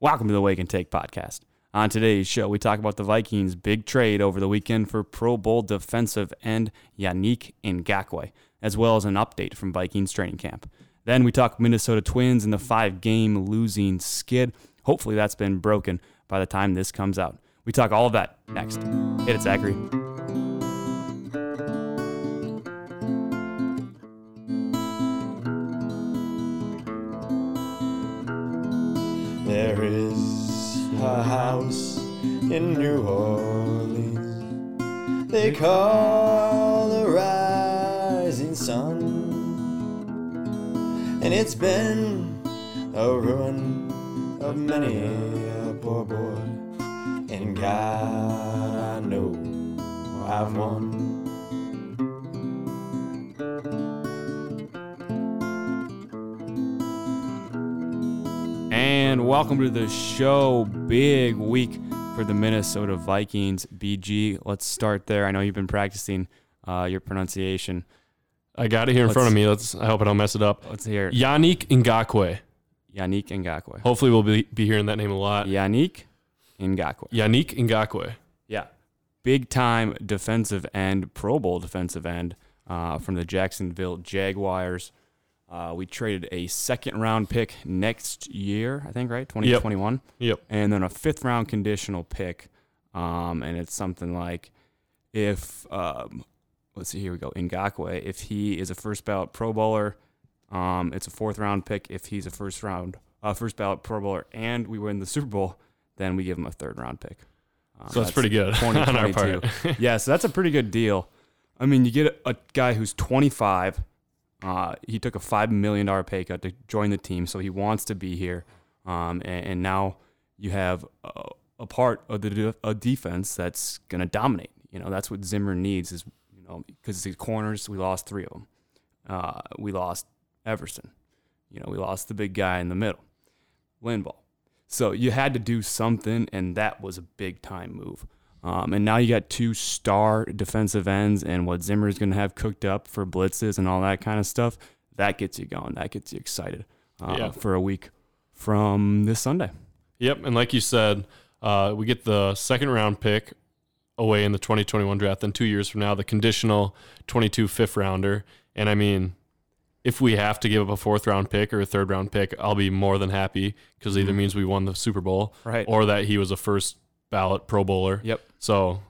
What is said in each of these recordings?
Welcome to the Wake and Take podcast. On today's show, we talk about the Vikings' big trade over the weekend for Pro Bowl defensive end Yannick Ngakoue, as well as an update from Vikings training camp. Then we talk Minnesota Twins and the five game losing skid. Hopefully, that's been broken by the time this comes out. We talk all of that next. Hit it, Zachary. House in New Orleans they call the Rising Sun, and it's been a ruin of many a poor boy. And God, I know I've won. And welcome to the show. Big week for the Minnesota Vikings. BG, let's start there. I know you've been practicing uh, your pronunciation. I got it here in Let's- front of me. Let's. I hope I don't mess it up. Let's hear it. Yannick Ngakoue. Yannick Ngakoue. Hopefully, we'll be, be hearing that name a lot. Yannick Ngakoue. Yannick Ngakoue. Yeah. Big time defensive end, Pro Bowl defensive end uh, from the Jacksonville Jaguars. Uh, we traded a second round pick next year, I think, right? 2021. Yep. and then a fifth round conditional pick. Um, and it's something like if um, let's see, here we go. Ngakoue, if he is a first ballot Pro Bowler, um, it's a fourth round pick. If he's a first round, uh, first ballot Pro Bowler, and we win the Super Bowl, then we give him a third round pick. Um, So that's, pretty good on our part. yeah, so that's a pretty good deal. I mean, you get a, a guy who's 25. Uh, he took a five million dollar pay cut to join the team, so he wants to be here. Um, and, and now you have a, a part of the de- a defense that's going to dominate. You know, that's what Zimmer needs is you know because the corners we lost three of them. Uh, we lost Everson. You know, we lost the big guy in the middle, Linval. So you had to do something, and that was a big time move. Um, and now you got two star defensive ends, and what Zimmer is going to have cooked up for blitzes and all that kind of stuff. That gets you going. That gets you excited uh, Yeah. for a week from this Sunday. Yep. And like you said, uh, we get the second round pick away in the 2021 draft. Then two years from now, the conditional 22 fifth rounder. And I mean, if we have to give up a fourth round pick or a third round pick, I'll be more than happy because it either means we won the Super Bowl Right. or that he was a first ballot Pro Bowler. Yep. So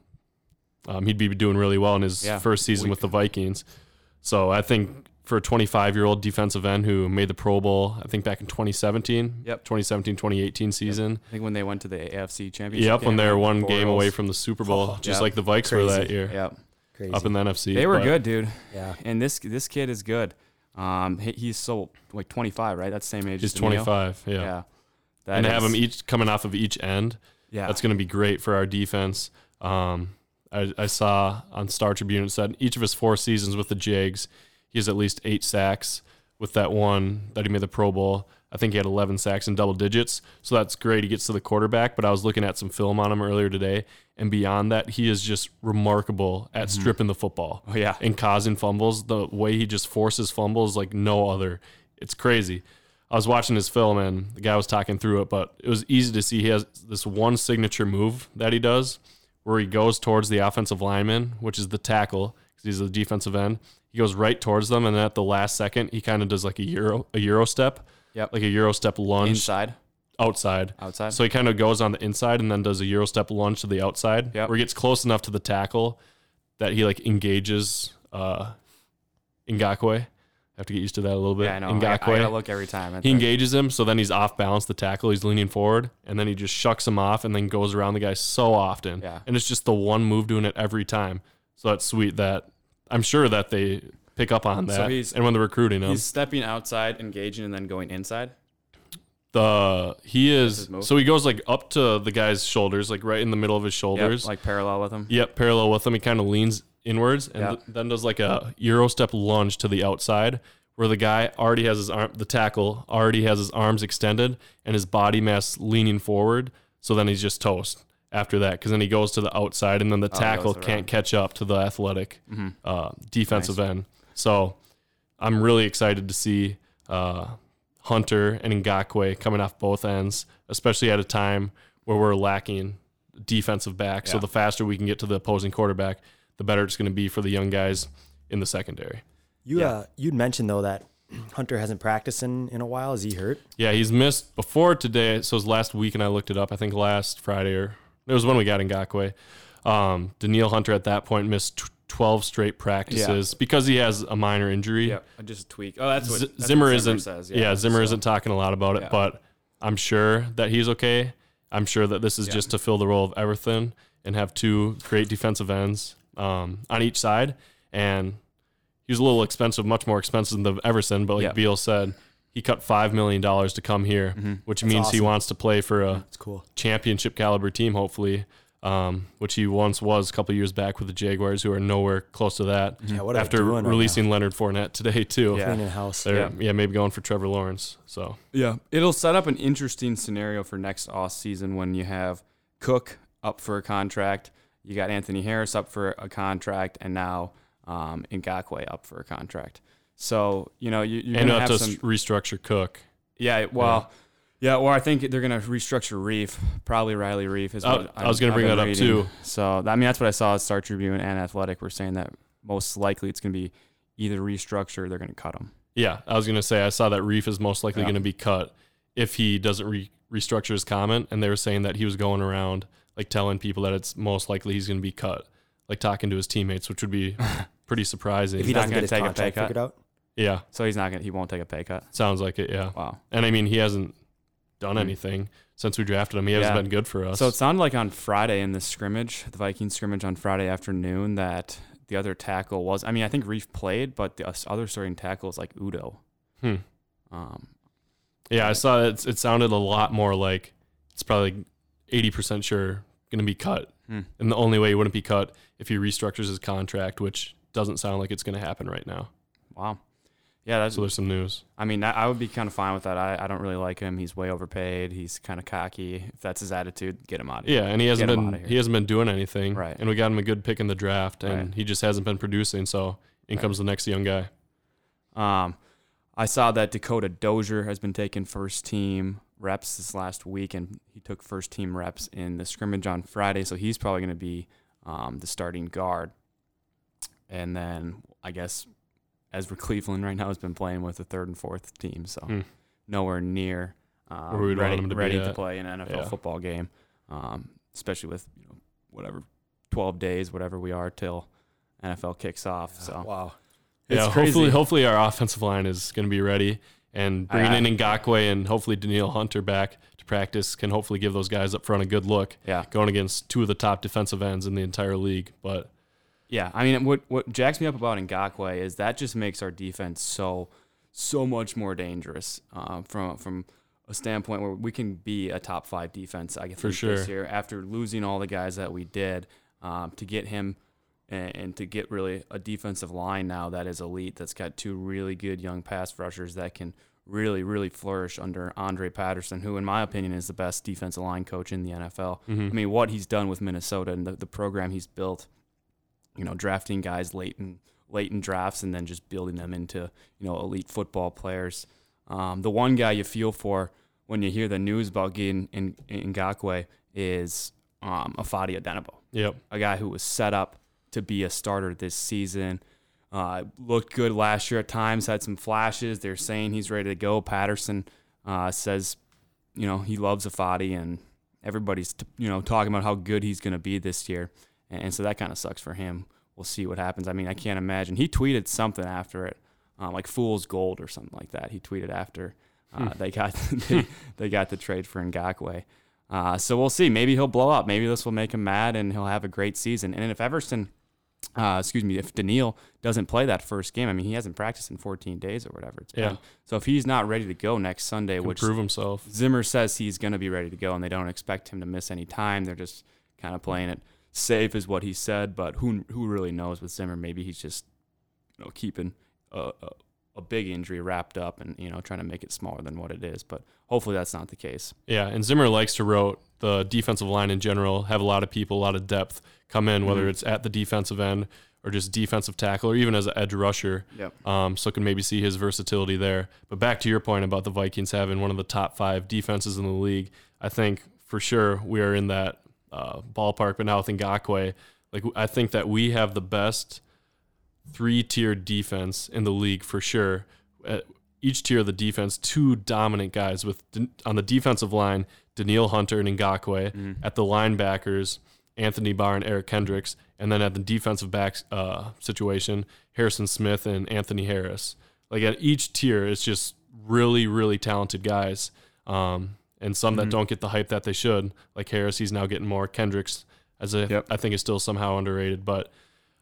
um, he'd be doing really well in his Yeah. first season We- with the Vikings. So I think for a 25 year old defensive end who made the Pro Bowl, I think back in 2017, Yep. 2017 2018 season. I think when they went to the AFC Championship. Yep, when they were one before game away from the Super Bowl, Oh, just yeah. like the Vikes were that year Yep. Crazy. up in the NFC. They were But good, dude. yeah. And this this kid is good. Um, he, he's so like 25, right? That's the same age. He's as Emil. 25, yeah. Yeah. That and to have is- them each coming off of each end, Yeah. that's going to be great for our defense. Um, I, I saw on Star Tribune it said each of his four seasons with the Jags, he has at least eight sacks. With that one that he made the Pro Bowl, I think he had 11 sacks in double digits. So that's great. He gets to the quarterback. But I was looking at some film on him earlier today, and beyond that, he is just remarkable at stripping the football Oh yeah. and causing fumbles. The way he just forces fumbles like no other. It's crazy. I was watching his film and the guy was talking through it, but it was easy to see he has this one signature move that he does where he goes towards the offensive lineman, which is the tackle, because he's the defensive end. He goes right towards them, and then at the last second, he kind of does like a euro a euro step, Yep. like a euro step lunge Inside, outside. outside. So he kind of goes on the inside and then does a euro step lunge to the outside, Yep. where he gets close enough to the tackle that he like engages uh, Ngakoue. I have to get used to that a little bit. yeah, I know. I, I gotta look every time. he engages him, so then he's off balance. The tackle, he's leaning forward, and then he just shucks him off, and then goes around the guy so often. Yeah. And it's just the one move doing it every time. So that's sweet. That I'm sure that they pick up on that. So he's- and when they're recruiting him, He's stepping outside, engaging, and then going inside. the he is so he goes like up to the guy's shoulders, like right in the middle of his Yep, shoulders. like parallel with him. Yep, parallel with him. He kind of leans inwards and Yeah. th- then does like a euro step lunge to the outside, where the guy already has his arm, the tackle already has his arms extended and his body mass leaning forward. So then he's just toast after that because then he goes to the outside and then the Oh, tackle can't catch up to the athletic Mhm. uh, defensive end. So I'm really excited to see uh, Hunter and Ngakoue coming off both ends, especially at a time where we're lacking defensive back. So the faster we can get to the opposing quarterback, the better it's going to be for the young guys in the secondary. You Yeah. uh, you'd mentioned though that Hunter hasn't practiced in, in a while. Is he hurt? Yeah, he's missed before today. So it was last week, and I looked it up. I think last Friday or it was when we got Ngakoue. Um, Danielle Hunter at that point missed tw- 12 straight practices because he has a minor injury. Yeah, just a tweak. Oh, that's what, Z- that's what Zimmer isn't. says. yeah, Zimmer so- isn't talking a lot about it, Yeah. but I'm sure that he's okay. I'm sure that this is Yeah. just to fill the role of Everson and have two great defensive ends um, on each side. And he was a little expensive, much more expensive than the Everson. But like Yeah. Beal said, he cut five million dollars to come here, Mhm. which That's means he wants to play for a cool. championship caliber team, hopefully. Um, which he once was a couple years back with the Jaguars, who are nowhere close to that. Yeah, what are they After doing right releasing Leonard Fournette today too. Yeah. cleaning house. Yeah. yeah. maybe going for Trevor Lawrence. So Yeah, it'll set up an interesting scenario for next off season when you have Cook up for a contract, you got Anthony Harris up for a contract, and now um, Ngakoue up for a contract. So you know you, you're and gonna have to some. restructure Cook. yeah, well, yeah. well, I think they're gonna restructure Reiff. Probably Riley Reiff is. What I was gonna I've bring that up, too. So I mean that's what I saw at Star Tribune and Athletic were saying that most likely it's gonna be either restructure or they're gonna cut him. Yeah, I was gonna say I saw that Reiff is most likely Yeah. going to be cut if he doesn't re- restructure his comment, and they were saying that he was going around like telling people that it's most likely he's going to be cut, like talking to his teammates, which would be pretty surprising. If he not doesn't gonna get his take a contract pay cut? figured out, yeah, So he's not gonna. He won't take a pay cut. sounds like it. Yeah, Wow. and I mean he hasn't done Hmm. anything since we drafted him. He hasn't Yeah. been good for us. So it sounded like on Friday in the scrimmage, the Vikings scrimmage on Friday afternoon, that the other tackle was. I mean, I think Reiff played, but the us- other starting tackle is like Udo. Hmm. Um, Yeah, I saw it. It sounded a lot more like it's probably eighty percent sure going to be cut, hmm. and the only way he wouldn't be cut if he restructures his contract, which doesn't sound like it's going to happen right now. Wow. Yeah, that's. So there's some news. I mean, I, I would be kind of fine with that. I, I don't really like him. He's way overpaid. He's kind of cocky. If that's his attitude, get him out of here. Yeah, and he hasn't been he hasn't been doing anything. Right. And we got him a good pick in the draft, and Right. he just hasn't been producing. So in Right. comes the next young guy. Um, I saw that Dakota Dozier has been taken first team reps this last week, and he took first team reps in the scrimmage on Friday, so he's probably going to be um, the starting guard. And then I guess Ezra Cleveland right now has been playing with the third and fourth team, so Hmm. nowhere near um, ready, to ready to play an NFL Yeah. football game, um, especially with you know whatever twelve days, whatever we are till NFL kicks off. So wow. It's yeah, crazy. hopefully hopefully our offensive line is going to be ready, and bringing I- in Ngakoue and hopefully Danielle Hunter back to practice can hopefully give those guys up front a good look yeah, going against two of the top defensive ends in the entire league. But Yeah, I mean, what what jacks me up about Ngakoue is that just makes our defense so so much more dangerous um, from from a standpoint where we can be a top five defense. I think For this sure. year after losing all the guys that we did um, to get him and, and to get really a defensive line now that is elite. That's got two really good young pass rushers that can really really flourish under Andre Patterson, who in my opinion is the best defensive line coach in the NFL. I mean, what he's done with Minnesota and the, the program he's built, you know, drafting guys late in late in drafts and then just building them into you know elite football players. Um, the one guy you feel for when you hear the news about getting in, in Ngakoue is um, Ifeadi Odenigbo, yep, a guy who was set up to be a starter this season. Uh, looked good last year at times, had some flashes. They're saying he's ready to go. Patterson uh, says, you know, he loves Ifeadi, and everybody's, t- you know, talking about how good he's going to be this year. And, and so that kind of sucks for him. We'll see what happens. I mean, I can't imagine. He tweeted something after it, um, like "fool's gold" or something like that. He tweeted after uh, they got they, they got the trade for Ngakoue. Uh, so we'll see. Maybe he'll blow up. Maybe this will make him mad, and he'll have a great season. And if Everson, uh, excuse me, if Danielle doesn't play that first game, I mean, he hasn't practiced in 14 days or whatever it's Yeah. been. So if he's not ready to go next Sunday, can which prove himself. Zimmer says he's going to be ready to go, and they don't expect him to miss any time. They're just kind of playing it safe, is what he said. But who who really knows with Zimmer? Maybe he's just you know keeping a, a, a big injury wrapped up and you know trying to make it smaller than what it is. But hopefully that's not the case. Yeah, and Zimmer likes to rote the defensive line in general, have a lot of people, a lot of depth come in, whether Mhm. it's at the defensive end or or just defensive tackle or even as an edge rusher. Yep. Um, so can maybe see his versatility there. But back to your point about the Vikings having one of the top five defenses in the league, I think for sure we are in that uh, ballpark. But now with Ngakoue, like I think that we have the best three-tiered defense in the league for sure. At each tier of the defense, two dominant guys with on the defensive line, Danielle Hunter and Ngakoue. Mm-hmm. At the linebackers, Anthony Barr and Eric Kendricks, and then at the defensive backs uh, situation, Harrison Smith and Anthony Harris. Like at each tier, it's just really, really talented guys, um, and some Mm-hmm. that don't get the hype that they should. Like Harris, he's now getting more. Kendricks, as a, Yep. I think, is still somehow underrated, but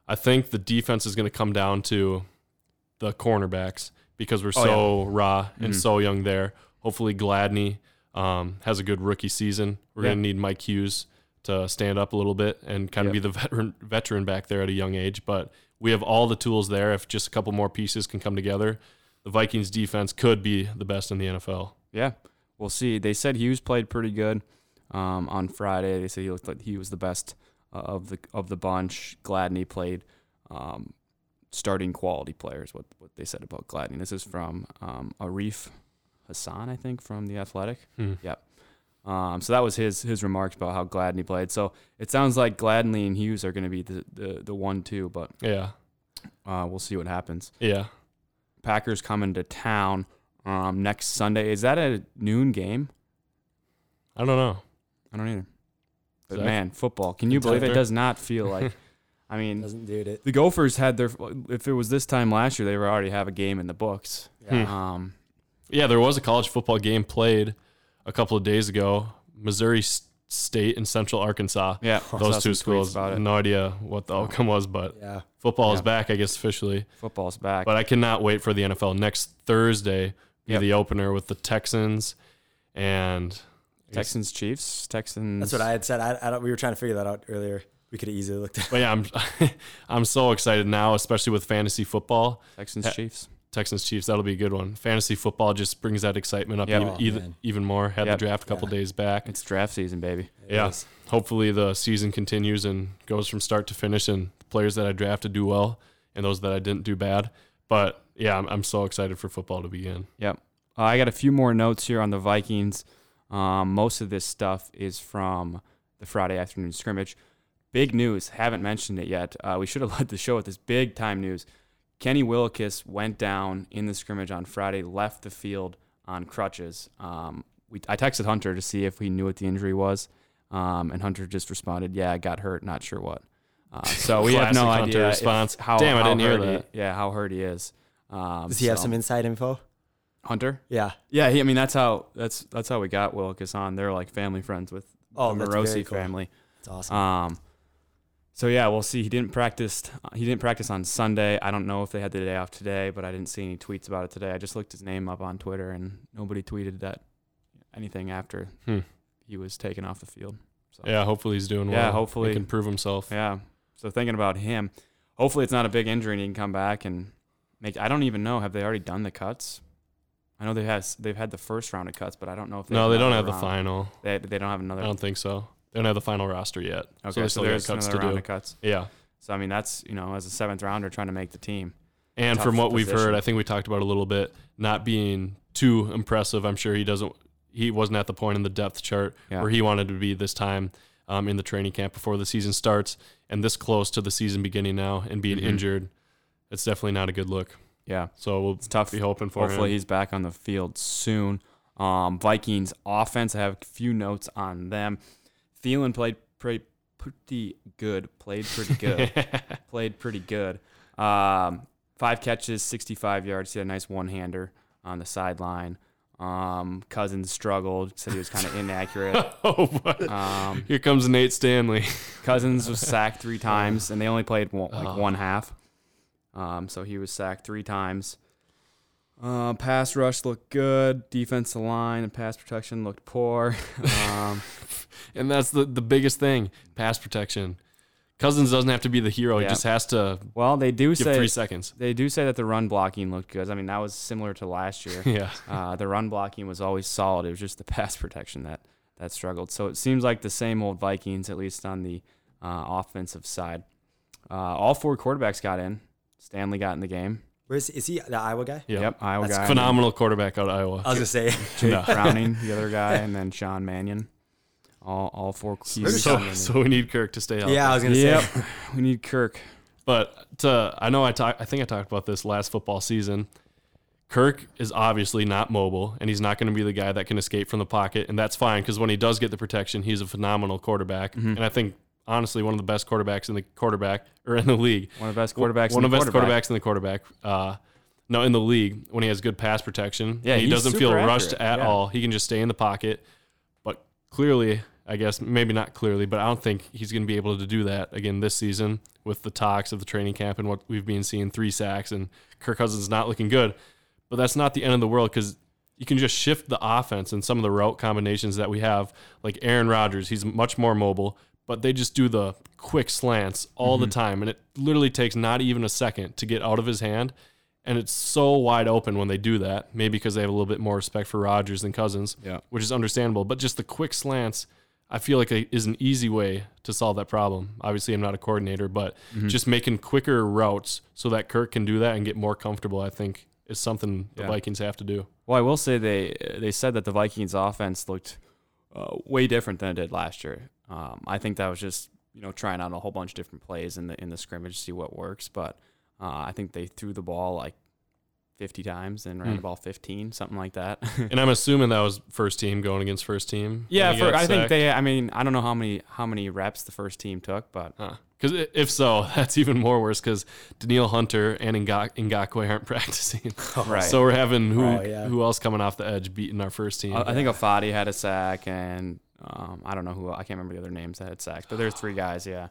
I think the defense is going to come down to the cornerbacks because we're Oh, so raw and Mhm. so young there. Hopefully, Gladney um, has a good rookie season. We're Yeah. going to need Mike Hughes to stand up a little bit and kind of Yep. be the veteran veteran back there at a young age. But we have all the tools there. If just a couple more pieces can come together, the Vikings defense could be the best in the NFL. Yeah, we'll see. They said Hughes played pretty good um, on Friday. They said he looked like he was the best uh, of the of the bunch. Gladney played um, starting quality players. What what they said about Gladney. This is from um, Arif Hasan, I think, from the Athletic. Hmm. Yep. Um, so that was his his remarks about how Gladney played. So it sounds like Gladney and Hughes are going to be the, the the one two, but Yeah, uh, we'll see what happens. yeah. Packers coming to town um, next Sunday. Is that a noon game? I don't know. I don't either. But Zach? man, football. Can you believe it? Contender? Does not feel like. I mean, Doesn't do it. the Gophers had their. If it was this time last year, they were already have a game in the books. Hmm. Um, Yeah, there was a college football game played a couple of days ago. Missouri State and Central Arkansas. yeah, Those two schools. about it. No idea what the outcome was, but Yeah. football is back, I guess, officially. Football's back. But I cannot wait for the NFL next Thursday. Be Yep. the opener with the Texans and I guess- Texans, Chiefs, Texans. That's what I had said. I, I don't, we were trying to figure that out earlier. We could have easily looked at But yeah, I'm I'm so excited now, especially with fantasy football. Texans, Ha- Chiefs. Texans Chiefs, that'll be a good one. Fantasy football just brings that excitement up Yep. even, Oh, even, even more. Had Yep. the draft a couple Yeah. days back. It's draft season, baby. it. Yeah. Yes. hopefully the season continues and goes from start to finish and the players that I drafted do well and those that I didn't do bad. But yeah, I'm, I'm so excited for football to begin. Yep. Uh, I got a few more notes here on the Vikings. Um, most of this stuff is from the Friday afternoon scrimmage. Big news. Haven't mentioned it yet. Uh, we should have led the show with this big time news. Kenny Willekes went down in the scrimmage on Friday, left the field on crutches. Um, we, I texted Hunter to see if he knew what the injury was, um, and Hunter just responded, "Yeah, I got hurt, not sure what." Uh, so we have no Hunter idea if- response. how Damn, I how didn't hear hurt he- that. yeah, how hurt he is. Um, Does he have some inside info? Hunter? Yeah. Yeah, he, I mean that's how that's that's how we got Wilkes on. They're like family friends with Oh, the that's Morosi cool. family. That's awesome. Um, so yeah, we'll see. He didn't practice. He didn't practice on Sunday. I don't know if they had the day off today, but I didn't see any tweets about it today. I just looked his name up on Twitter, and nobody tweeted that anything after Hmm. he was taken off the field. So Yeah, hopefully he's doing well. Yeah, hopefully. he can prove himself. yeah. So thinking about him, hopefully it's not a big injury and he can come back and make. I don't even know. Have they already done the cuts? I know they has they've had the first round of cuts, but I don't know if they No, they don't have the final. They they don't have another. I don't think so. They don't have the final roster yet. okay, so so, they there's cuts another to round do. of cuts. Yeah. So I mean, that's you know, as a seventh rounder trying to make the team. And from what we've heard, I think we talked about a little bit, not being too impressive. I'm sure he doesn't. He wasn't at the point in the depth chart Yeah. where he wanted to be this time um, in the training camp before the season starts, and this close to the season beginning now and being Mhm. injured, it's definitely not a good look. Yeah, So we'll it's tough. be hoping for Hopefully him. he's back on the field soon. Um, Vikings offense. I have a few notes on them. Thielen played pretty pretty good. Played pretty good. played pretty good. Um, five catches, 65 yards. He had a nice one hander on the sideline. Um, Cousins struggled. Said he was kind of inaccurate. oh, what? Um, Here comes Nate Stanley. Cousins was sacked three times, and they only played one, like Oh. one half. Um, so he was sacked three times. Uh, pass rush looked good. Defensive line and pass protection looked poor. Um, And that's the, the biggest thing pass protection. Cousins doesn't have to be the hero. He just has to well, they do give say three seconds. they do say that the run blocking looked good. I mean, that was similar to last year. yeah. Uh, the run blocking was always solid. It was just the pass protection that that struggled. So it seems like the same old Vikings, at least on the uh, offensive side. Uh, all four quarterbacks got in. Stanley got in the game. Where's is he the Iowa guy? Yeah. Yep, Iowa That's guy. Phenomenal quarterback out of Iowa. I was gonna say. Jake No. Browning, the other guy, and then Sean Mannion. All all four QBs. so, so we need Kirk to stay healthy. yeah, I was gonna Yep, say. we need Kirk. But to, I know I talk, I think I talked about this last football season. Kirk is obviously not mobile, and he's not going to be the guy that can escape from the pocket, and that's fine because when he does get the protection, he's a phenomenal quarterback, Mm-hmm. and I think honestly one of the best quarterbacks in the quarterback or in the league. One of the best quarterbacks. One in of the best quarterback. quarterbacks in the quarterback. Uh, no, in the league when he has good pass protection. Yeah, he doesn't feel super rushed accurate, at yeah. all. He can just stay in the pocket. But clearly, I guess maybe not clearly, but I don't think he's going to be able to do that again this season with the talks of the training camp and what we've been seeing three sacks and Kirk Cousins not looking good. But that's not the end of the world because you can just shift the offense and some of the route combinations that we have, like Aaron Rodgers. He's much more mobile, but they just do the quick slants all the time, and it literally takes not even a second to get out of his hand. And it's so wide open when they do that. Maybe because they have a little bit more respect for Rodgers than Cousins, Yeah. which is understandable. But just the quick slants, I feel like a, is an easy way to solve that problem. Obviously, I'm not a coordinator, but just making quicker routes so that Kirk can do that and get more comfortable, I think, is something the Yeah. Vikings have to do. Well, I will say they they said that the Vikings offense looked uh, way different than it did last year. Um, I think that was just you know trying out a whole bunch of different plays in the in the scrimmage, to see what works. But uh, I think they threw the ball like 50 times and ran Hmm. the ball 15, something like that. And I'm assuming that was first team going against first team. yeah, for, got I think they. I mean, I don't know how many how many reps the first team took, but Because if so, that's even more worse because Danielle Hunter and Ngak- Ngakoue aren't practicing. right. So we're having who Oh, yeah. who else coming off the edge beating our first team? I, I think Ifeadi had a sack, and um, I don't know who I can't remember the other names that had sacks, but there's three guys. Yeah.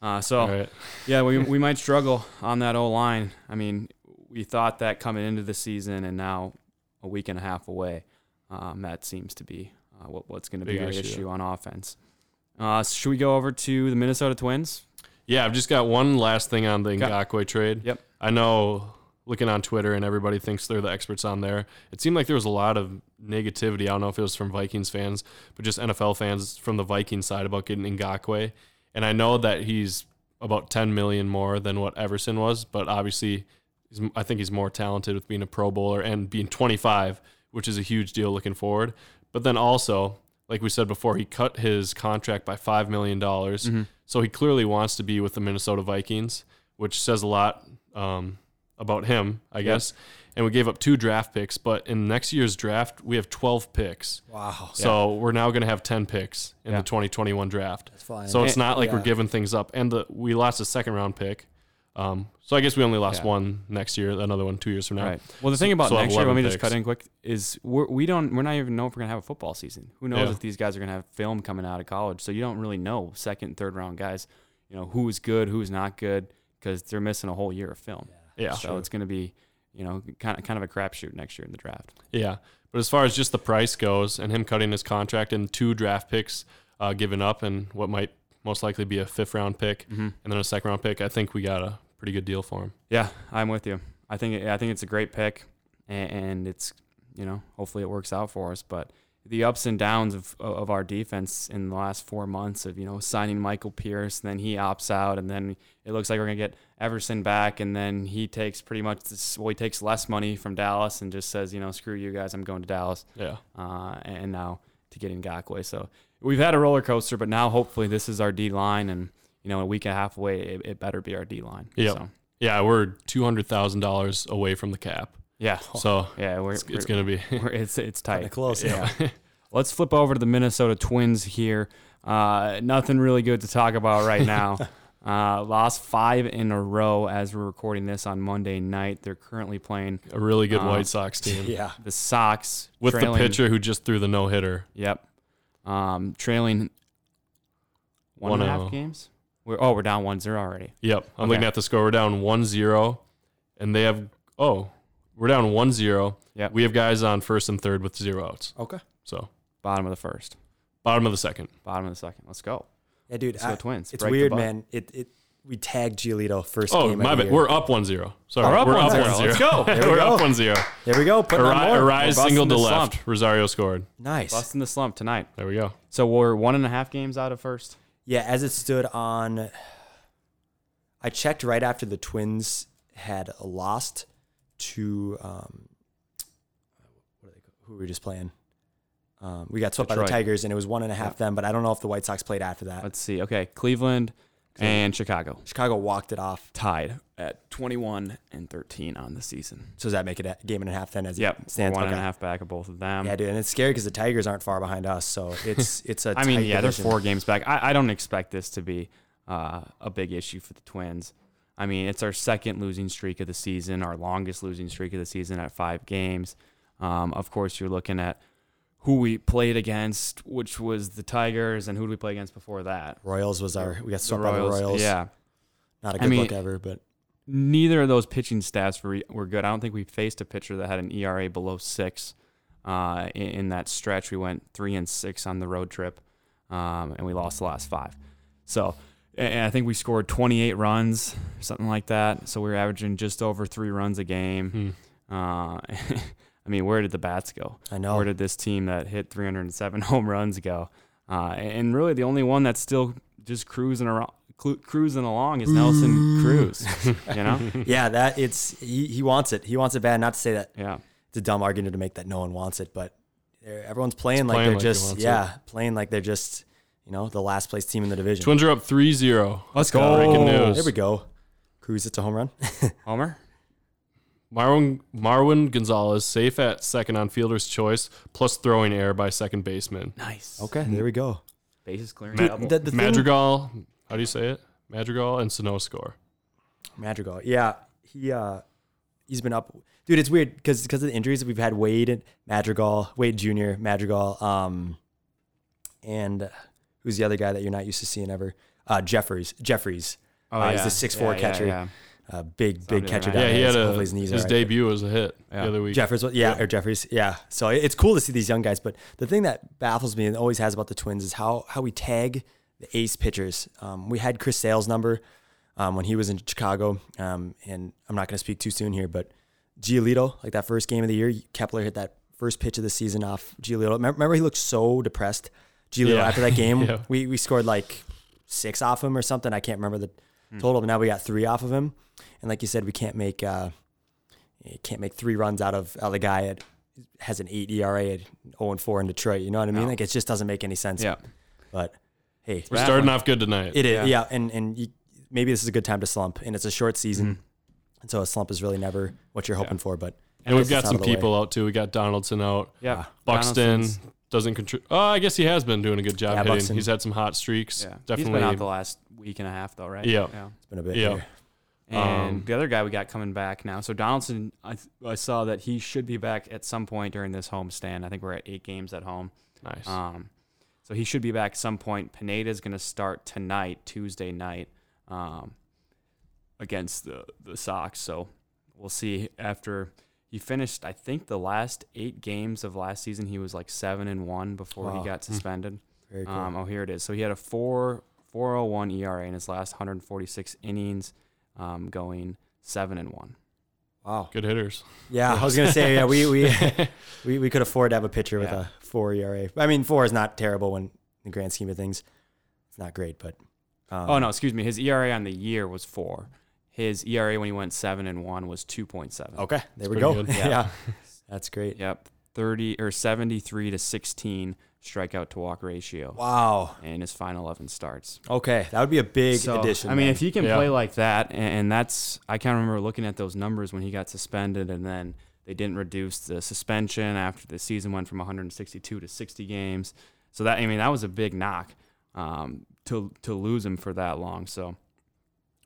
Uh, so All right. Yeah, we, we might struggle on that O line. I mean, we thought that coming into the season, and now a week and a half away, um, that seems to be uh, what, what's going to be Big our issue. issue on offense. Uh, so should we go over to the Minnesota Twins? Yeah, I've just got one last thing on the Got- Ngakoue trade. Yep. I know looking on Twitter and everybody thinks they're the experts on there. It seemed like there was a lot of negativity. I don't know if it was from Vikings fans, but just NFL fans from the Vikings side about getting Ngakoue. And I know that he's about 10 million more than what Everson was, but obviously he's, I think he's more talented with being a Pro Bowler and being 25, which is a huge deal looking forward. But then also, like we said before, he cut his contract by $5 million. Mm-hmm. So he clearly wants to be with the Minnesota Vikings, which says a lot um, about him, I guess. And we gave up two draft picks, but in next year's draft, we have 12 picks. Wow. So we're now going to have 10 picks in Yeah. the 2021 draft. That's fine. So it's not like we're giving things up. And the we lost a second round pick. Um, so I guess we only lost Yeah. one next year, another one two years from now. Right. Well, the thing about so next year, let 11 me just cut in quick, is we're, we don't we're not even know if we're gonna have a football season. Who knows Yeah. if these guys are gonna have film coming out of college? So you don't really know second, third round guys. You know who's good, who's not good, because they're missing a whole year of film. Yeah. So it's gonna be, you know, kind of kind of a crapshoot next year in the draft. Yeah. But as far as just the price goes and him cutting his contract and two draft picks uh, given up and what might most likely be a fifth round pick Mm-hmm. and then a second round pick, I think we got a pretty good deal for him. Yeah, I'm with you. I think I think it's a great pick, and, and it's you know hopefully it works out for us. But the ups and downs of of our defense in the last four months of you know signing Michael Pierce, then he opts out, and then it looks like we're gonna get Everson back, and then he takes pretty much this, well he takes less money from Dallas and just says you know screw you guys, I'm going to Dallas, Yeah. uh, and now to get in Ngakoue. So we've had a roller coaster, but now hopefully this is our D line, and you know a week and a half away, it, it better be our D line. Yep. So, Yeah, we're two hundred thousand dollars away from the cap. Yeah. So Yeah, we're, it's, it's gonna be we're- it's it's tight. Kinda close. yeah. Let's flip over to the Minnesota Twins here. Uh, nothing really good to talk about right now. uh, lost five in a row as we're recording this on Monday night. They're currently playing a really good Uh, White Sox team. Yeah. the Sox With trailing- the pitcher who just threw the no hitter. Yep, um, trailing one and a half 1-0. games. We're oh we're down 1-0 already. Yep. I'm Okay. looking at the score. We're down 1-0 and they have oh, we're down 1-0. Yep. We have guys on first and third with zero outs. Okay. So Bottom of the first, bottom of the second. bottom of the second. Let's go. Yeah, dude. Let's go Twins. It's Break the weird, buck. man. It it we tagged Giolito first Oh, game. my of the bad. year. We're up 1-0. Sorry. We're up 1-0. 1-0. Let's go. There we we're go. up 1-0. there we go. Putting on Ari- more. Arraez busting single to the left. slump. Rosario scored. Nice. Busting the slump tonight. There we go. So we're one and a half games out of first. Yeah, as it stood on. I checked right after the Twins had lost to um, what are they, who were we just playing? Um, we got swept by the Tigers, and it was one and a half them. But I don't know if the White Sox played after that. Let's see. Okay, Cleveland and Chicago Chicago walked it off. tied at 21 and 13 on the season. So does that make it a game and a half then? As Yep, it stands. one and a half back of both of them. Yeah, dude, and it's scary because the Tigers aren't far behind us. So it's it's a. I mean, yeah, they're four games back. I, I don't expect this to be uh, a big issue for the Twins. I mean, it's our second losing streak of the season, our longest losing streak of the season at five games. Um, of course, you're looking at who we played against, which was the Tigers, and who did we play against before that? Royals was our. We got swept by the Royals. Yeah. not a good mean- look ever, but Neither of those pitching stats were, were good. I don't think we faced a pitcher that had an ERA below six uh, in, in that stretch. We went three and six on the road trip, um, and we lost the last five. So, and I think we scored 28 runs, something like that. So we were averaging just over three runs a game. Hmm. Uh, I mean, where did the bats go? I know. Where did this team that hit 307 home runs go? Uh, and really, the only one that's still just cruising around, cruising along is Nelson Cruz. You know? yeah, that it's he, he wants it. He wants it bad. Not to say that Yeah. it's a dumb argument to make that no one wants it, but everyone's playing like they're like just yeah, playing like they're just you know the last place team in the division. Twins are up 3-0. Let's go. Breaking news. There we go. Cruz, it's a home run. Homer? Marwin Marwin Gonzalez safe at second on fielder's choice, plus throwing error by second baseman. Nice. Okay, there we go. Bases clearing Ma- double. The, the thing- Madrigal, how do you say it? Madrigal and Sano score. Madrigal. Yeah, he uh he's been up. Dude, it's weird because because of the injuries that we've had Wade and Madrigal, Wade Jr., Madrigal, um, and who's the other guy that you're not used to seeing ever? Uh, Jeffries. Jeffries. Oh, uh, he's the 6'4" catcher. Uh, big big catcher like down Yeah, he had a his knees are his right. debut was a hit Yeah. the other week. Jeffers, yeah, Yeah. or Jeffries, yeah. So it's cool to see these young guys. But the thing that baffles me and always has about the Twins is how how we tag the ace pitchers. Um, we had Chris Sale's number um, when he was in Chicago, um, and I'm not going to speak too soon here, but Giolito, like that first game of the year, Kepler hit that first pitch of the season off Giolito. Remember, remember he looked so depressed. Giolito Yeah. after that game, Yeah. we we scored like six off him or something. I can't remember the Hmm. total, but now we got three off of him. And like you said, we can't make uh, can't make three runs out of, out of the guy that has an eight ERA at 0 and 4 in Detroit. You know what I mean? No. Like it just doesn't make any sense. Yeah. But hey, We're starting one. off good tonight. it is. Yeah. Yeah. and and you, maybe this is a good time to slump, and it's a short season, Mm-hmm. and so a slump is really never what you're hoping for. But and we've got some of the way. people out too. We got Donaldson out. Yeah. Buxton Donaldson's- doesn't contribute. Oh, I guess he has been doing a good job Yeah, hitting. Buxton. He's had some hot streaks. Yeah. He's Definitely. been out the last week and a half, though, right? Yeah. Yeah. It's been a bit. Yeah. here. And Um, the other guy we got coming back now. So Donaldson, I, I saw that he should be back at some point during this home stand. I think we're at eight games at home. nice. Um, so he should be back at some point. Pineda is going to start tonight, Tuesday night, um, against the the Sox. So we'll see after he finished. I think the last eight games of last season, he was like seven and one before Wow. he got suspended. Very cool. Um, oh, here it is. So he had a four four oh one ERA in his last 146 innings, um, going seven and one. wow. good hitters. Yeah, I was gonna say yeah, we we we, we could afford to have a pitcher with Yeah. a four ERA. I mean, four is not terrible when in the grand scheme of things. It's not great, but um, Oh no, excuse me. His ERA on the year was four. His ERA when he went seven and one was two point seven. Okay, there we go. good. Yeah. Yeah. that's great. Yep, thirty or seventy three to sixteen strikeout to walk ratio Wow. in his final eleven starts. Okay, that would be a big So, addition. I mean, then. if he can Yeah. play like that, and, and that's I can't remember looking at those numbers when he got suspended, and then they didn't reduce the suspension after the season went from 162 to 60 games. So that I mean that was a big knock um, to to lose him for that long. So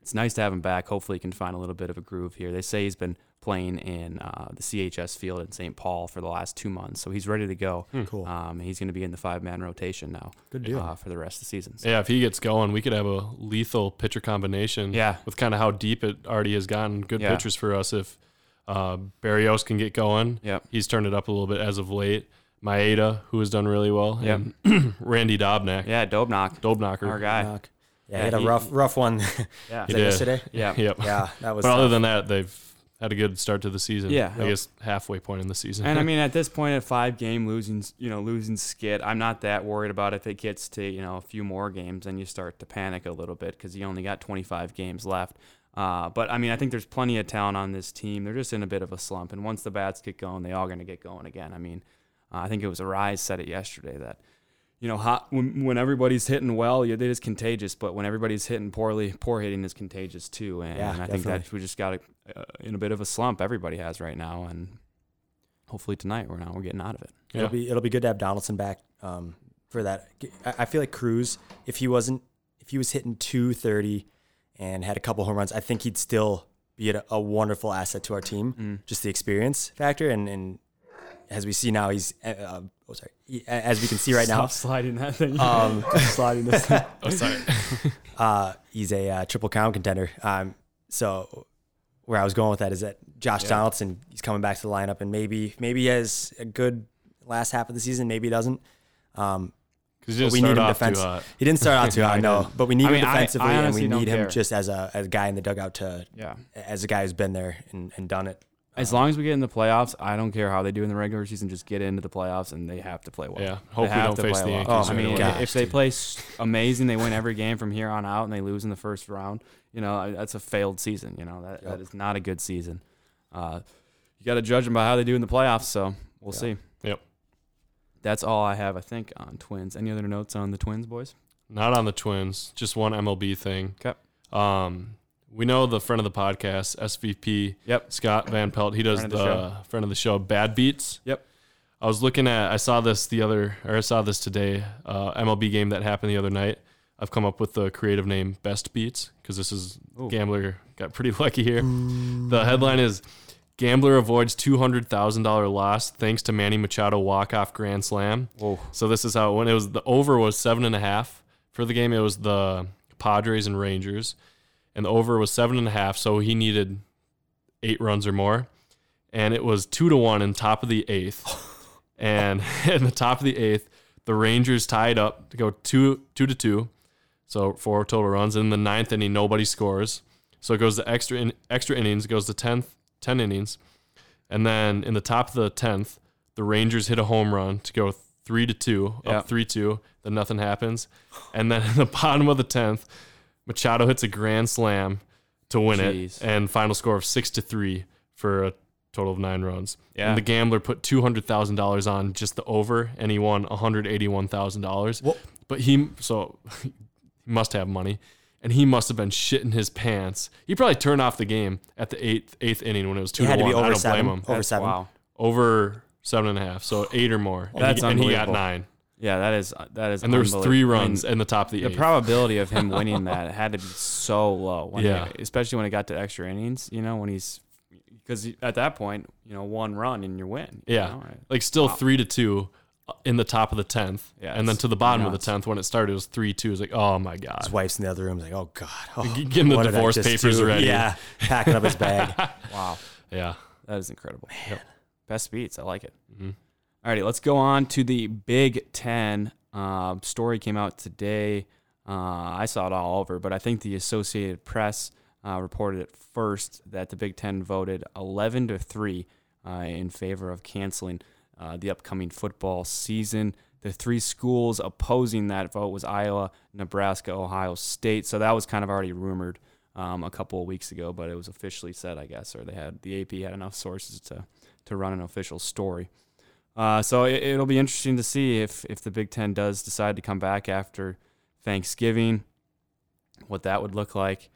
it's nice to have him back. Hopefully, he can find a little bit of a groove here. They say he's been playing in uh, the CHS field in St. Paul for the last two months, so he's ready to go. cool. Um, he's going to be in the five man rotation now Good deal. uh, for the rest of the season. So- Yeah, if he gets going, we could have a lethal pitcher combination. Yeah. With kind of how deep it already has gotten. Good Yeah. pitchers for us. If uh, Berrios can get going, Yep. he's turned it up a little bit as of late. Maeda, who has done really well. Yep. And Randy Dobnak. Yeah, Dobnak, Dobnacher. our guy. Knock. Yeah, Yeah, he had a he- rough rough one. Yeah. Was did. yesterday? Yeah. Yep. Yeah, that was. But other than that, they've had a good start to the season. Yeah. I guess halfway point in the season. And I mean, at this point, at five game losing, you know, losing skit, I'm not that worried about if it gets to you know a few more games, and you start to panic a little bit because you only got 25 games left. Uh, but I mean, I think there's plenty of talent on this team. They're just in a bit of a slump, and once the bats get going, they all going to get going again. I mean, uh, I think it was Arraez said it yesterday that you know, hot, when when everybody's hitting well, yeah, it is contagious. But when everybody's hitting poorly, poor hitting is contagious too. And, Yeah, I think that we just got uh, in a bit of a slump. Everybody has right now, and hopefully tonight we're now we're getting out of it. It'll be it'll be good to have Donaldson back um, for that. I, I feel like Cruz, if he wasn't, if he was hitting 230 and had a couple home runs, I think he'd still be a, a wonderful asset to our team. Mm. Just the experience factor, and, and as we see now, he's uh, oh sorry, as we can see right now, sliding that thing. um, sliding this. Thing. oh, sorry. uh, he's a uh, triple crown contender. Um, so where I was going with that is that Josh Yeah. Donaldson, he's coming back to the lineup, and maybe maybe he has a good last half of the season, maybe he doesn't. Um, Because But we need him off defense- too hot. he didn't start out too No, high, no, but we need I mean, him defensively, I and we need him care. just as a as a guy in the dugout to Yeah. as a guy who's been there and, and done it. As long as we get in the playoffs, I don't care how they do in the regular season. Just get into the playoffs, and they have to play well. Yeah. They Hope we have don't face play the well. Yankees. Oh, I mean, gosh, if they play amazing, they win every game from here on out, and they lose in the first round. You know, that's a failed season. You know, that, Yep. that is not a good season. Uh, you got to judge them by how they do in the playoffs. So we'll Yeah. see. Yep. That's all I have, I think, on Twins. Any other notes on the Twins, boys? Not on the Twins. Just one MLB thing. 'Kay. Um, we know the friend of the podcast, SVP. Yep. Scott Van Pelt. He does Friend the, the friend of the show, Bad Beats. Yep. I was looking at. I saw this the other, or I saw this today. Uh, MLB game that happened the other night. I've come up with the creative name Best Beats because this is Ooh. gambler got pretty lucky here. The headline is Gambler avoids two hundred thousand dollar loss thanks to Manny Machado walk off grand slam. Whoa. So this is how it went. It was the over was seven and a half for the game. It was the Padres and Rangers, and the over was seven and a half. So he needed eight runs or more, and it was two to one in top of the eighth. and in the top of the eighth, the Rangers tied up to go two two to two, so four total runs. In the ninth inning, nobody scores, so it goes to extra in, extra innings. It goes to 10th, 10 innings, and then in the top of the tenth, the Rangers hit a home run to go three to two, up three two. Then nothing happens, and then in the bottom of the tenth, Machado hits a grand slam to win Jeez. it, and final score of six to three for a total of nine runs. Yeah. And the gambler put two hundred thousand dollars on just the over, and he won one hundred eighty-one thousand dollars. But he so he must have money, and he must have been shitting his pants. He probably turned off the game at the eighth eighth inning when it was two He had to one. be I over don't seven. blame him. Over That's- seven. Wow. Over seven and a half, so eight or more. And That's he, and he got nine, Yeah, that is that is. and there was unbelievable. three I mean, runs in the top of the the eighth. probability of him winning that had to be so low. When Yeah. he- especially when it got to extra innings. You know, when he's because at that point, you know, one run and you win. you Yeah. know, right? like still Wow. three to two uh, in the top of the tenth, Yeah, and then to the bottom of the tenth when it started, it was three two. It's like, oh my god, His wife's in the other room, like, oh god, oh, G- getting the what did I divorce papers do? ready. Yeah, packing up his bag. Wow, yeah. that is incredible. Best beats. I like it. Mhm. Alrighty, let's go on to the Big Ten. Uh, story came out today. Uh, I saw it all over, but I think the Associated Press uh, reported it first that the Big Ten voted 11 to three uh, in favor of canceling uh, the upcoming football season. The three schools opposing that vote was Iowa, Nebraska, Ohio State. So that was kind of already rumored um, a couple of weeks ago, but it was officially said, I guess, or they had the AP had enough sources to to run an official story. Uh, so it, it'll be interesting to see if if the Big Ten does decide to come back after Thanksgiving, what that would look like,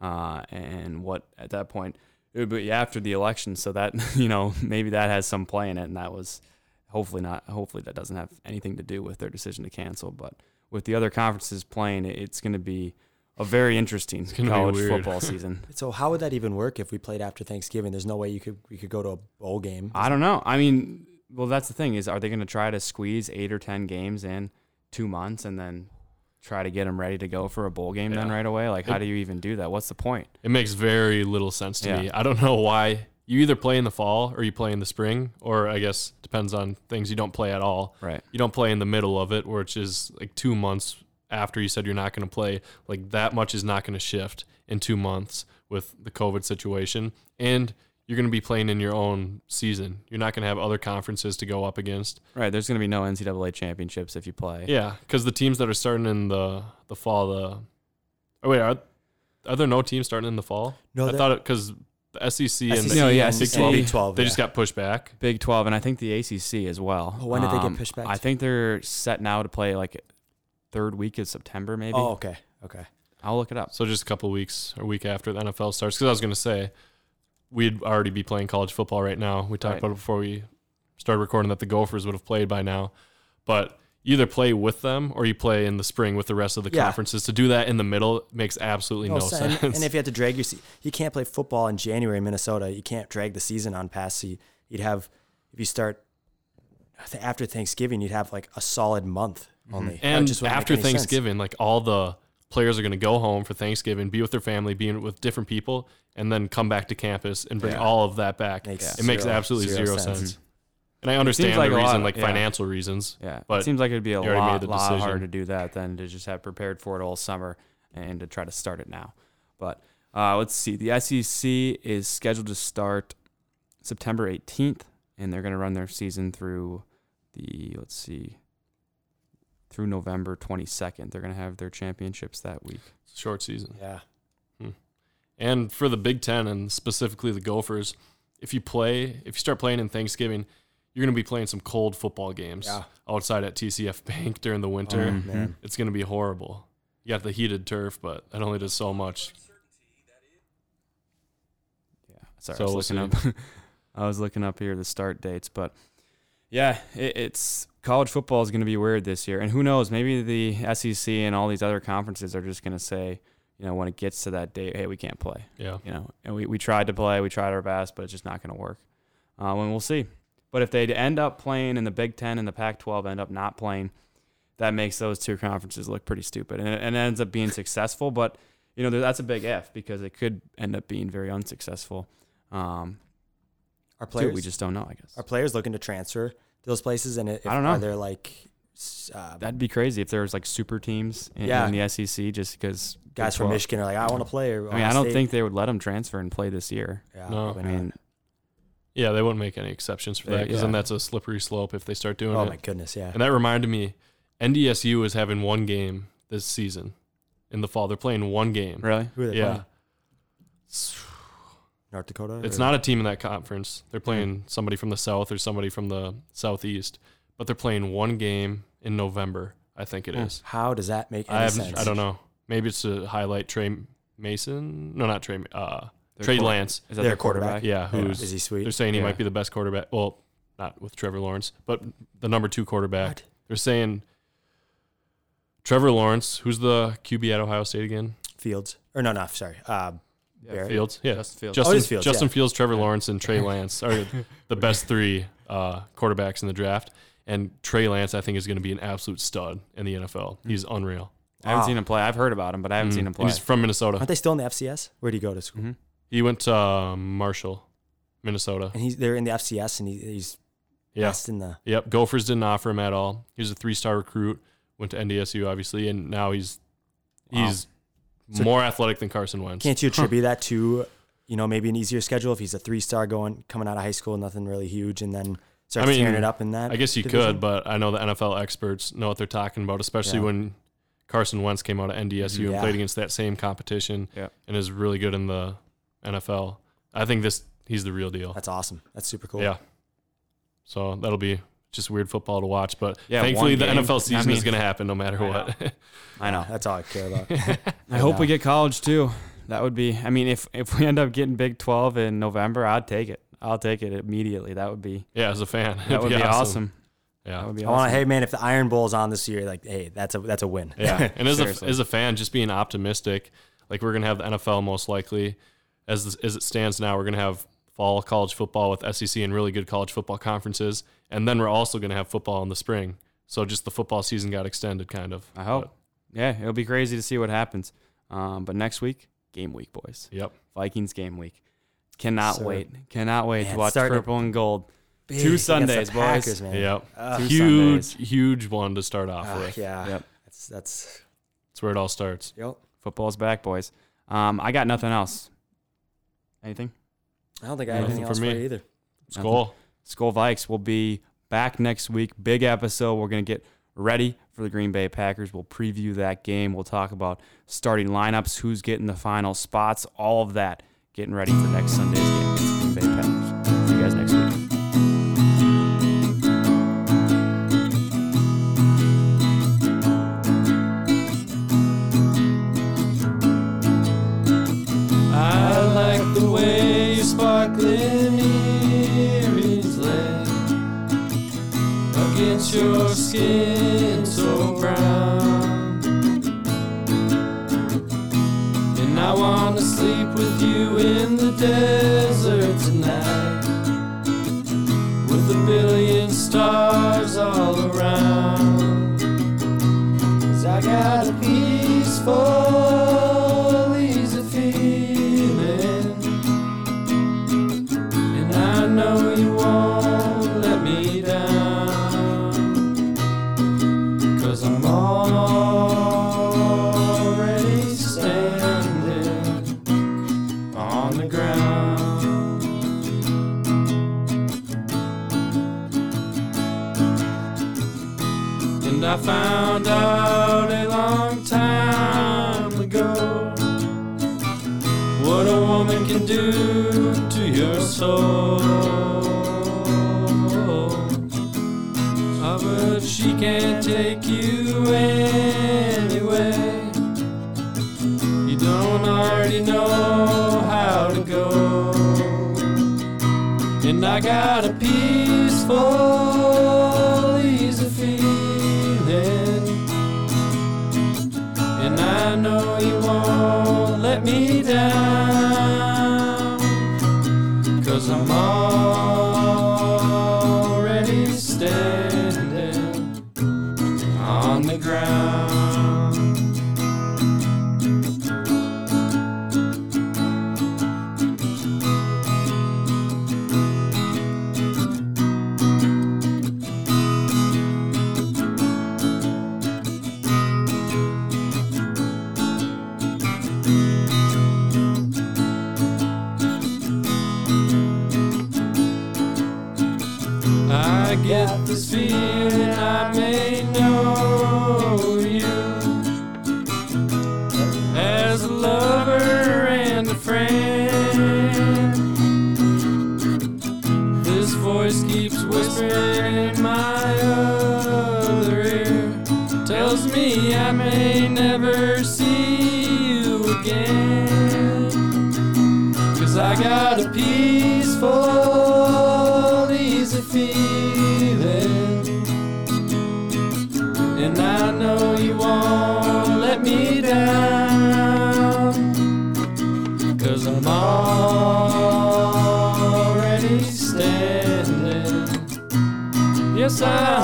uh, and what at that point it would be after the election. So that you know maybe that has some play in it, and that was hopefully not. Hopefully that doesn't have anything to do with their decision to cancel. But with the other conferences playing, it's going to be a very interesting college football season. So how would that even work if we played after Thanksgiving? There's no way you could we could go to a bowl game. I don't know. I mean, well, that's the thing is, are they going to try to squeeze eight or ten games in two months and then try to get them ready to go for a bowl game then right away? Like, how do you even do that? What's the point? It makes very little sense to Yeah. me. I don't know why you either play in the fall or you play in the spring, or I guess depends on things you don't play at all. Right. You don't play in the middle of it, which is like two months after you said you're not going to play. Like that much is not going to shift in two months with the COVID situation, and you're going to be playing in your own season. You're not going to have other conferences to go up against. Right. There's going to be no NCAA championships if you play. Yeah, because the teams that are starting in the the fall, the oh wait, are are there no teams starting in the fall? No, I thought it because the SEC and SEC the No, yeah, and- Big 12. Big 12. they yeah. just got pushed back. Big 12 and I think the ACC as well. Oh, when did they get Um, pushed back I think they're set now to play like third week of September maybe. Oh, okay. Okay. I'll look it up. So just a couple weeks or week after the NFL starts. Because I was going to say we'd already be playing college football right now. We talked Right. about it before we started recording that the Gophers would have played by now, but. You either play with them or you play in the spring with the rest of the Yeah. conferences. To do that in the middle makes absolutely no, so- sense. And, and if you had to drag your, se- you can't play football in January in Minnesota. You can't drag the season on past. So you, you'd have, if you start after Thanksgiving, you'd have like a solid month only. That Mm-hmm. And after any sense. Thanksgiving, like all the players are going to go home for Thanksgiving, be with their family, be with different people, and then come back to campus and bring Yeah. all of that back. Makes it makes zero- absolutely zero zero, sense. sense. And I understand like the reason, of- like yeah. financial reasons. Yeah. But it seems like it'd be a lot, made lot harder to do that than to just have prepared for it all summer and to try to start it now. But uh, let's see. The SEC is scheduled to start September 18th, and they're going to run their season through the, let's see, through November 22nd. They're going to have their championships that week. Short season. Yeah. And for the Big Ten and specifically the Gophers, if you play, if you start playing in Thanksgiving, you're going to be playing some cold football games Yeah. outside at TCF Bank during the winter. Oh, man. It's going to be horrible. You got the heated turf, but that only does so much. Yeah. Sorry, So I we'll was looking up. I was looking up here the start dates, but yeah, it, it's college football is going to be weird this year, and who knows? Maybe the SEC and all these other conferences are just going to say, you know, when it gets to that date, hey, we can't play. Yeah. You know, and we, we tried to play, we tried our best, but it's just not going to work. Um, and we'll see. But if they end up playing in the Big Ten and the Pac-12 end up not playing, that makes those two conferences look pretty stupid, and it, and it ends up being successful. But you know, that's a big if because it could end up being very unsuccessful. Um, Are too, players we just don't know, I guess. are players looking to transfer to those places? And if, I don't know. Are there like s- uh, That'd be crazy if there was like super teams in, Yeah. in the SEC just because guys from Michigan are like, I want to play? Or I mean, I don't think they would let them transfer and play this year. Yeah, No. I mean. Yeah, they wouldn't make any exceptions for that They- because then that's a slippery slope if they start doing it. oh it. my goodness, yeah. And that reminded me, NDSU is having one game this season in the fall. They're playing one game. really? Who are they Yeah. playing? North Dakota. It's or- not a team in that conference. They're playing somebody from the south or somebody from the southeast, but they're playing one game in November. I think it Hmm. How does that make any I have sense? I don't know. Maybe it's to highlight Trey Mason. No, not Trey. Uh, Trey quar- Lance. Is that Their their quarterback? Yeah, who's Is he sweet? they're saying he Yeah. might be the best quarterback. Well, not with Trevor Lawrence, but the number two quarterback. What? They're saying Trevor Lawrence, who's the QB at Ohio State again? Fields. Or no, no, sorry. Uh, Yeah, Barrett. Fields. Yeah, Justin Fields. Justin, Oh, it is Fields, Justin yeah. Fields, Trevor Lawrence, and Trey Lance are the best three uh, quarterbacks in the draft. And Trey Lance, I think, is going to be an absolute stud in the NFL. He's unreal. I haven't Wow. seen him play. I've heard about him, but I haven't Mm. seen him And play. He's from Minnesota. aren't they still in the FCS? Where did he go to school? Mhm. He went to uh, Marshall, Minnesota. And he's they're in the FCS, and he, he's Yeah. best in the. Yep. Gophers didn't offer him at all. He was a three-star recruit. Went to NDSU, obviously, and now he's Wow. he's So- more athletic than Carson Wentz. Can't you attribute that to, you know, maybe an easier schedule if he's a three star going coming out of high school, nothing really huge, and then starts I mean, tearing it up in that? I guess you division? could, but I know the NFL experts know what they're talking about, especially Yeah. when Carson Wentz came out of NDSU and played against that same competition Yeah. and is really good in the NFL. I think this he's the real deal. That's awesome. That's super cool. Yeah. So that'll be just weird football to watch, but Yeah, thankfully the game. NFL I season is going to happen no matter I what. I know. That's all I care about. I hope we get college too. That would be. I mean, if if we end up getting Big Twelve in November, I'd take it. I'll take it immediately. That would be. yeah, as a fan, That it'd would be awesome. That Yeah. would be I want to. Hey man, if the Iron Bowl's on this year, like, hey, that's a that's a win. Yeah, and as a as a fan, just being optimistic, like we're gonna have the NFL most likely, as as it stands now, we're gonna have fall college football with SEC and really good college football conferences, and then we're also gonna have football in the spring. So just the football season got extended, kind of. I hope. Yeah, it'll be crazy to see what happens. Um, but next week, game week, boys. Yep. Vikings game week. Cannot So- wait. Cannot wait Man, to watch starting- purple and gold. Big Two against the Sundays, boys. Packers, man. Yep. Ugh. Two huge, Sundays. huge one to start off Ah, with. yeah. Yep. That's that's. That's where it all starts. Yep. Football's back, boys. Um, I got nothing else. Anything? I don't think I have Nothing anything for else for me. you either. Skol. Skol Vikes will be back next week. Big episode. We're going to get ready for the Green Bay Packers. We'll preview that game. We'll talk about starting lineups, who's getting the final spots, all of that. Getting ready for next Sunday's game against Bay Packers. And I found out a long time ago what a woman can do to your soul. Ah, but she can't take you anyway. You don't already know how to go. And I got a peaceful, me down. Cause I'm already I get this feeling I may know you as a lover and a friend. This voice keeps whispering in my other ear, tells me I may never see you again. Cause I got Yes,